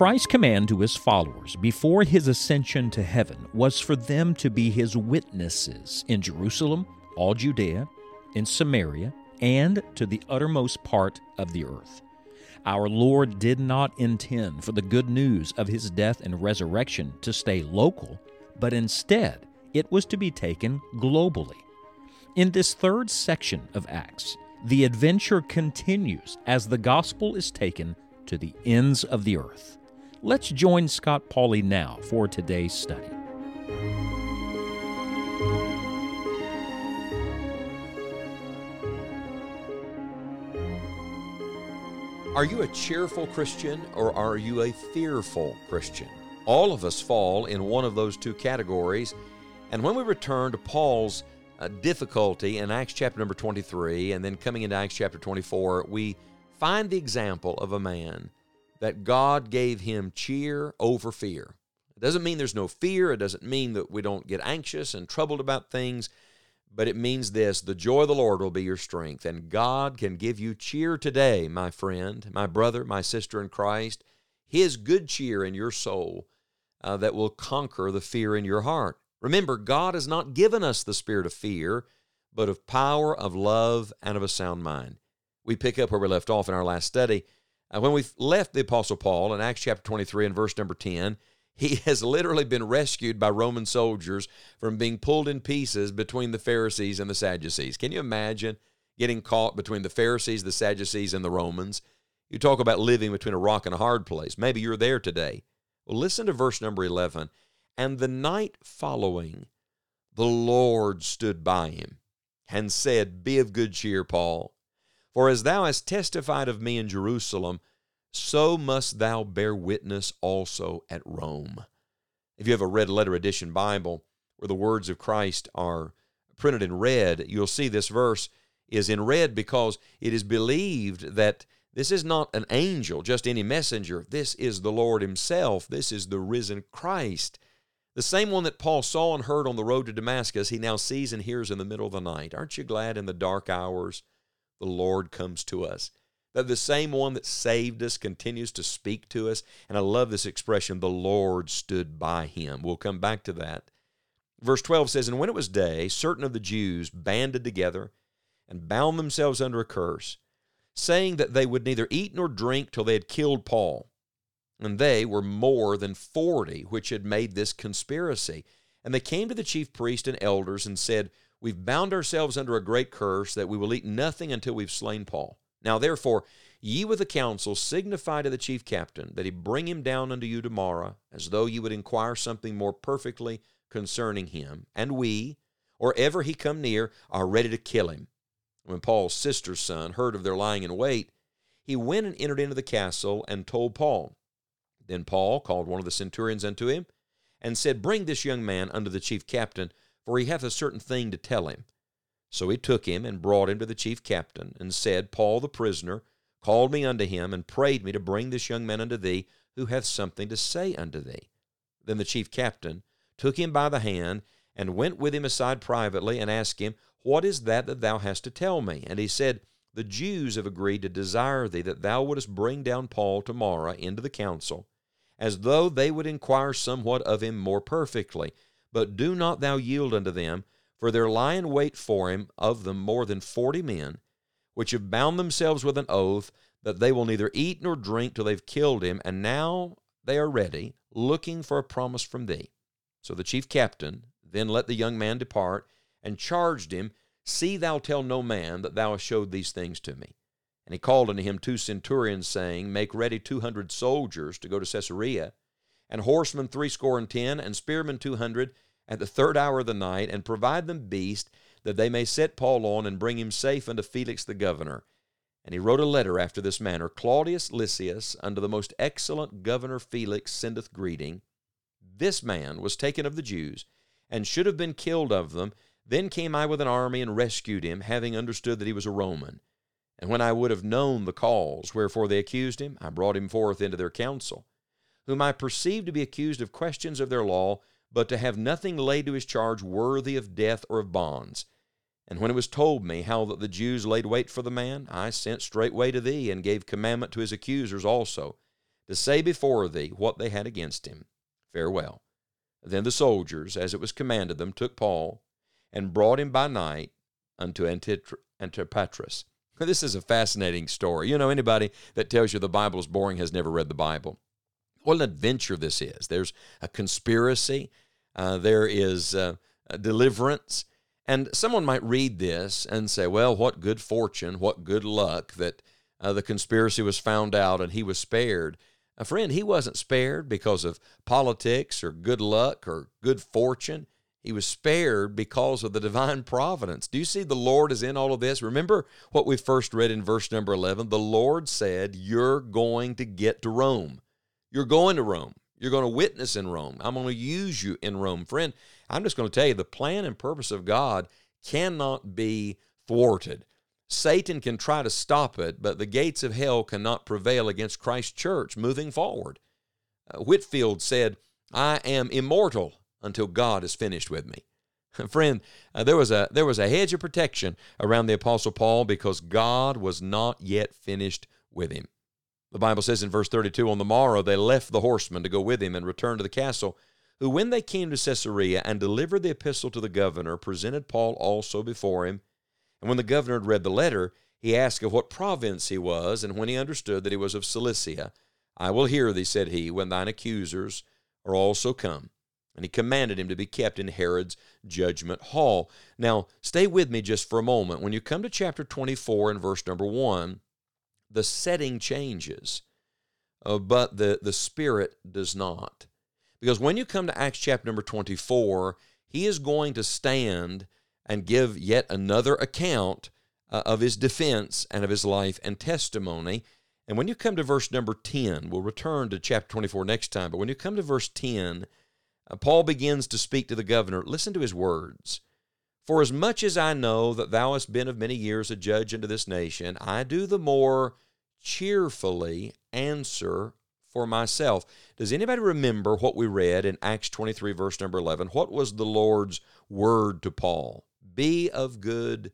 Christ's command to his followers before his ascension to heaven was for them to be his witnesses in Jerusalem, all Judea, in Samaria, and to the uttermost part of the earth. Our Lord did not intend for the good news of his death and resurrection to stay local, but instead it was to be taken globally. In this third section of Acts, the adventure continues as the gospel is taken to the ends of the earth. Let's join Scott Pauley now for today's study. Are you a cheerful Christian or are you a fearful Christian? All of us fall in one of those two categories. And when we return to Paul's uh, difficulty in Acts chapter number 23 and then coming into Acts chapter 24, we find the example of a man that God gave him cheer over fear. It doesn't mean there's no fear, it doesn't mean that we don't get anxious and troubled about things, but it means this the joy of the Lord will be your strength. And God can give you cheer today, my friend, my brother, my sister in Christ. His good cheer in your soul uh, that will conquer the fear in your heart. Remember, God has not given us the spirit of fear, but of power, of love, and of a sound mind. We pick up where we left off in our last study. Uh, when we left the Apostle Paul in Acts chapter 23 and verse number 10, he has literally been rescued by Roman soldiers from being pulled in pieces between the Pharisees and the Sadducees. Can you imagine getting caught between the Pharisees, the Sadducees, and the Romans? You talk about living between a rock and a hard place. Maybe you're there today. Well, listen to verse number 11. And the night following, the Lord stood by him and said, Be of good cheer, Paul. For as thou hast testified of me in Jerusalem, so must thou bear witness also at Rome. If you have a red letter edition Bible where the words of Christ are printed in red, you'll see this verse is in red because it is believed that this is not an angel, just any messenger. This is the Lord Himself. This is the risen Christ. The same one that Paul saw and heard on the road to Damascus, he now sees and hears in the middle of the night. Aren't you glad in the dark hours the Lord comes to us? that the same one that saved us continues to speak to us. And I love this expression, the Lord stood by him. We'll come back to that. Verse 12 says, And when it was day, certain of the Jews banded together and bound themselves under a curse, saying that they would neither eat nor drink till they had killed Paul. And they were more than forty which had made this conspiracy. And they came to the chief priest and elders and said, We've bound ourselves under a great curse that we will eat nothing until we've slain Paul. Now therefore, ye with the council signify to the chief captain that he bring him down unto you tomorrow, as though ye would inquire something more perfectly concerning him. And we, or ever he come near, are ready to kill him. When Paul's sister's son heard of their lying in wait, he went and entered into the castle and told Paul. Then Paul called one of the centurions unto him, and said, Bring this young man unto the chief captain, for he hath a certain thing to tell him. So he took him and brought him to the chief captain, and said, Paul the prisoner called me unto him, and prayed me to bring this young man unto thee, who hath something to say unto thee. Then the chief captain took him by the hand, and went with him aside privately, and asked him, What is that that thou hast to tell me? And he said, The Jews have agreed to desire thee that thou wouldest bring down Paul to tomorrow into the council, as though they would inquire somewhat of him more perfectly. But do not thou yield unto them, for there lie in wait for him of them more than forty men, which have bound themselves with an oath that they will neither eat nor drink till they've killed him, and now they are ready, looking for a promise from thee. So the chief captain then let the young man depart, and charged him, See thou tell no man that thou hast showed these things to me. And he called unto him two centurions, saying, Make ready two hundred soldiers to go to Caesarea, and horsemen threescore and ten, and spearmen two hundred, at the third hour of the night, and provide them beasts, that they may set Paul on and bring him safe unto Felix the governor. And he wrote a letter after this manner Claudius Lysias, unto the most excellent governor Felix, sendeth greeting. This man was taken of the Jews, and should have been killed of them. Then came I with an army and rescued him, having understood that he was a Roman. And when I would have known the cause wherefore they accused him, I brought him forth into their council, whom I perceived to be accused of questions of their law, but to have nothing laid to his charge worthy of death or of bonds. And when it was told me how that the Jews laid wait for the man, I sent straightway to thee, and gave commandment to his accusers also, to say before thee what they had against him. Farewell. Then the soldiers, as it was commanded them, took Paul and brought him by night unto Antipatris. This is a fascinating story. You know, anybody that tells you the Bible is boring has never read the Bible. What an adventure this is. There's a conspiracy, uh, there is uh, deliverance. And someone might read this and say, well, what good fortune, what good luck that uh, the conspiracy was found out and he was spared. A friend, he wasn't spared because of politics or good luck or good fortune. He was spared because of the divine providence. Do you see the Lord is in all of this? Remember what we first read in verse number 11? The Lord said, You're going to get to Rome. You're going to Rome. You're going to witness in Rome. I'm going to use you in Rome. Friend, I'm just going to tell you the plan and purpose of God cannot be thwarted. Satan can try to stop it, but the gates of hell cannot prevail against Christ's church moving forward. Uh, Whitefield said, I am immortal until God is finished with me. Friend, uh, there, was a, there was a hedge of protection around the Apostle Paul because God was not yet finished with him. The Bible says in verse 32 On the morrow they left the horsemen to go with him and returned to the castle, who, when they came to Caesarea and delivered the epistle to the governor, presented Paul also before him and when the governor had read the letter, he asked of what province he was, and when he understood that he was of Cilicia, I will hear thee, said he, when thine accusers are also come. And he commanded him to be kept in Herod's judgment hall. Now, stay with me just for a moment. When you come to chapter 24 and verse number 1, the setting changes, uh, but the, the spirit does not. Because when you come to Acts chapter number 24, he is going to stand and give yet another account uh, of his defense and of his life and testimony. And when you come to verse number 10, we'll return to chapter 24 next time, but when you come to verse 10, uh, Paul begins to speak to the governor. Listen to his words. For as much as I know that thou hast been of many years a judge unto this nation, I do the more cheerfully answer for myself. Does anybody remember what we read in Acts 23, verse number 11? What was the Lord's word to Paul? Be of good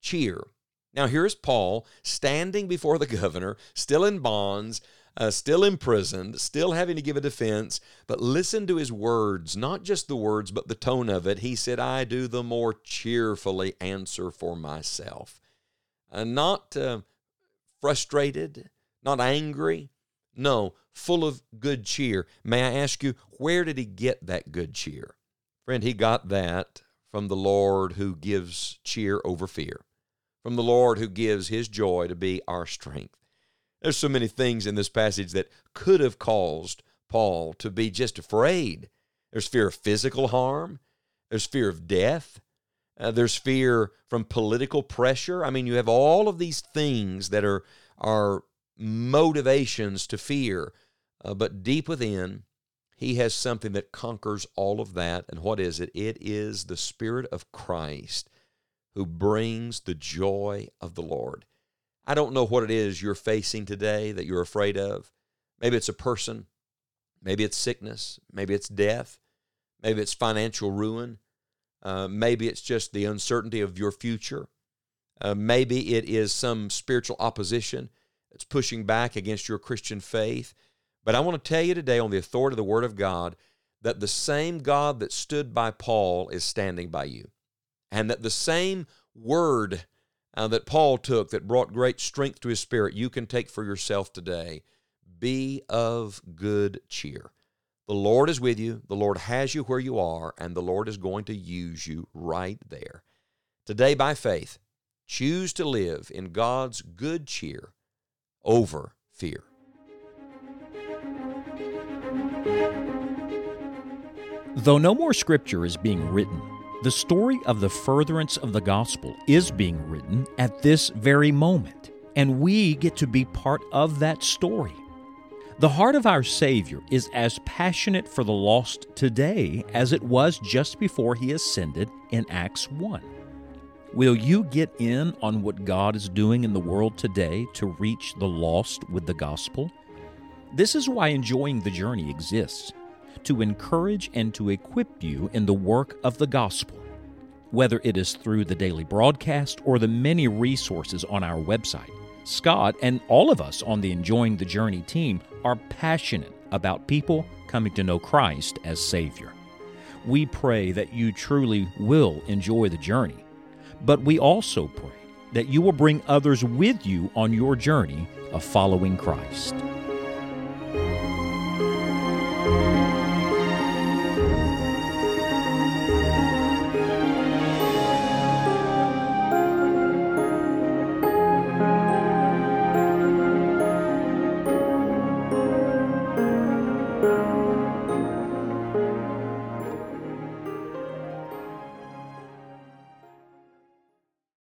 cheer. Now, here's Paul standing before the governor, still in bonds, uh, still imprisoned, still having to give a defense. But listen to his words, not just the words, but the tone of it. He said, I do the more cheerfully answer for myself. Uh, not uh, frustrated, not angry. No, full of good cheer. May I ask you, where did he get that good cheer? Friend, he got that from the Lord who gives cheer over fear, from the Lord who gives his joy to be our strength. There's so many things in this passage that could have caused Paul to be just afraid. There's fear of physical harm, there's fear of death, uh, there's fear from political pressure. I mean, you have all of these things that are, are motivations to fear, uh, but deep within, he has something that conquers all of that. And what is it? It is the Spirit of Christ who brings the joy of the Lord. I don't know what it is you're facing today that you're afraid of. Maybe it's a person, maybe it's sickness, maybe it's death, maybe it's financial ruin, uh, maybe it's just the uncertainty of your future. Uh, maybe it is some spiritual opposition that's pushing back against your Christian faith. But I want to tell you today, on the authority of the Word of God, that the same God that stood by Paul is standing by you. And that the same word uh, that Paul took that brought great strength to his spirit, you can take for yourself today. Be of good cheer. The Lord is with you, the Lord has you where you are, and the Lord is going to use you right there. Today, by faith, choose to live in God's good cheer over fear. Though no more scripture is being written, the story of the furtherance of the gospel is being written at this very moment, and we get to be part of that story. The heart of our Savior is as passionate for the lost today as it was just before he ascended in Acts 1. Will you get in on what God is doing in the world today to reach the lost with the gospel? This is why enjoying the journey exists to encourage and to equip you in the work of the gospel, whether it is through the daily broadcast or the many resources on our website. Scott and all of us on the Enjoying the Journey team are passionate about people coming to know Christ as Savior. We pray that you truly will enjoy the journey, but we also pray that you will bring others with you on your journey of following Christ.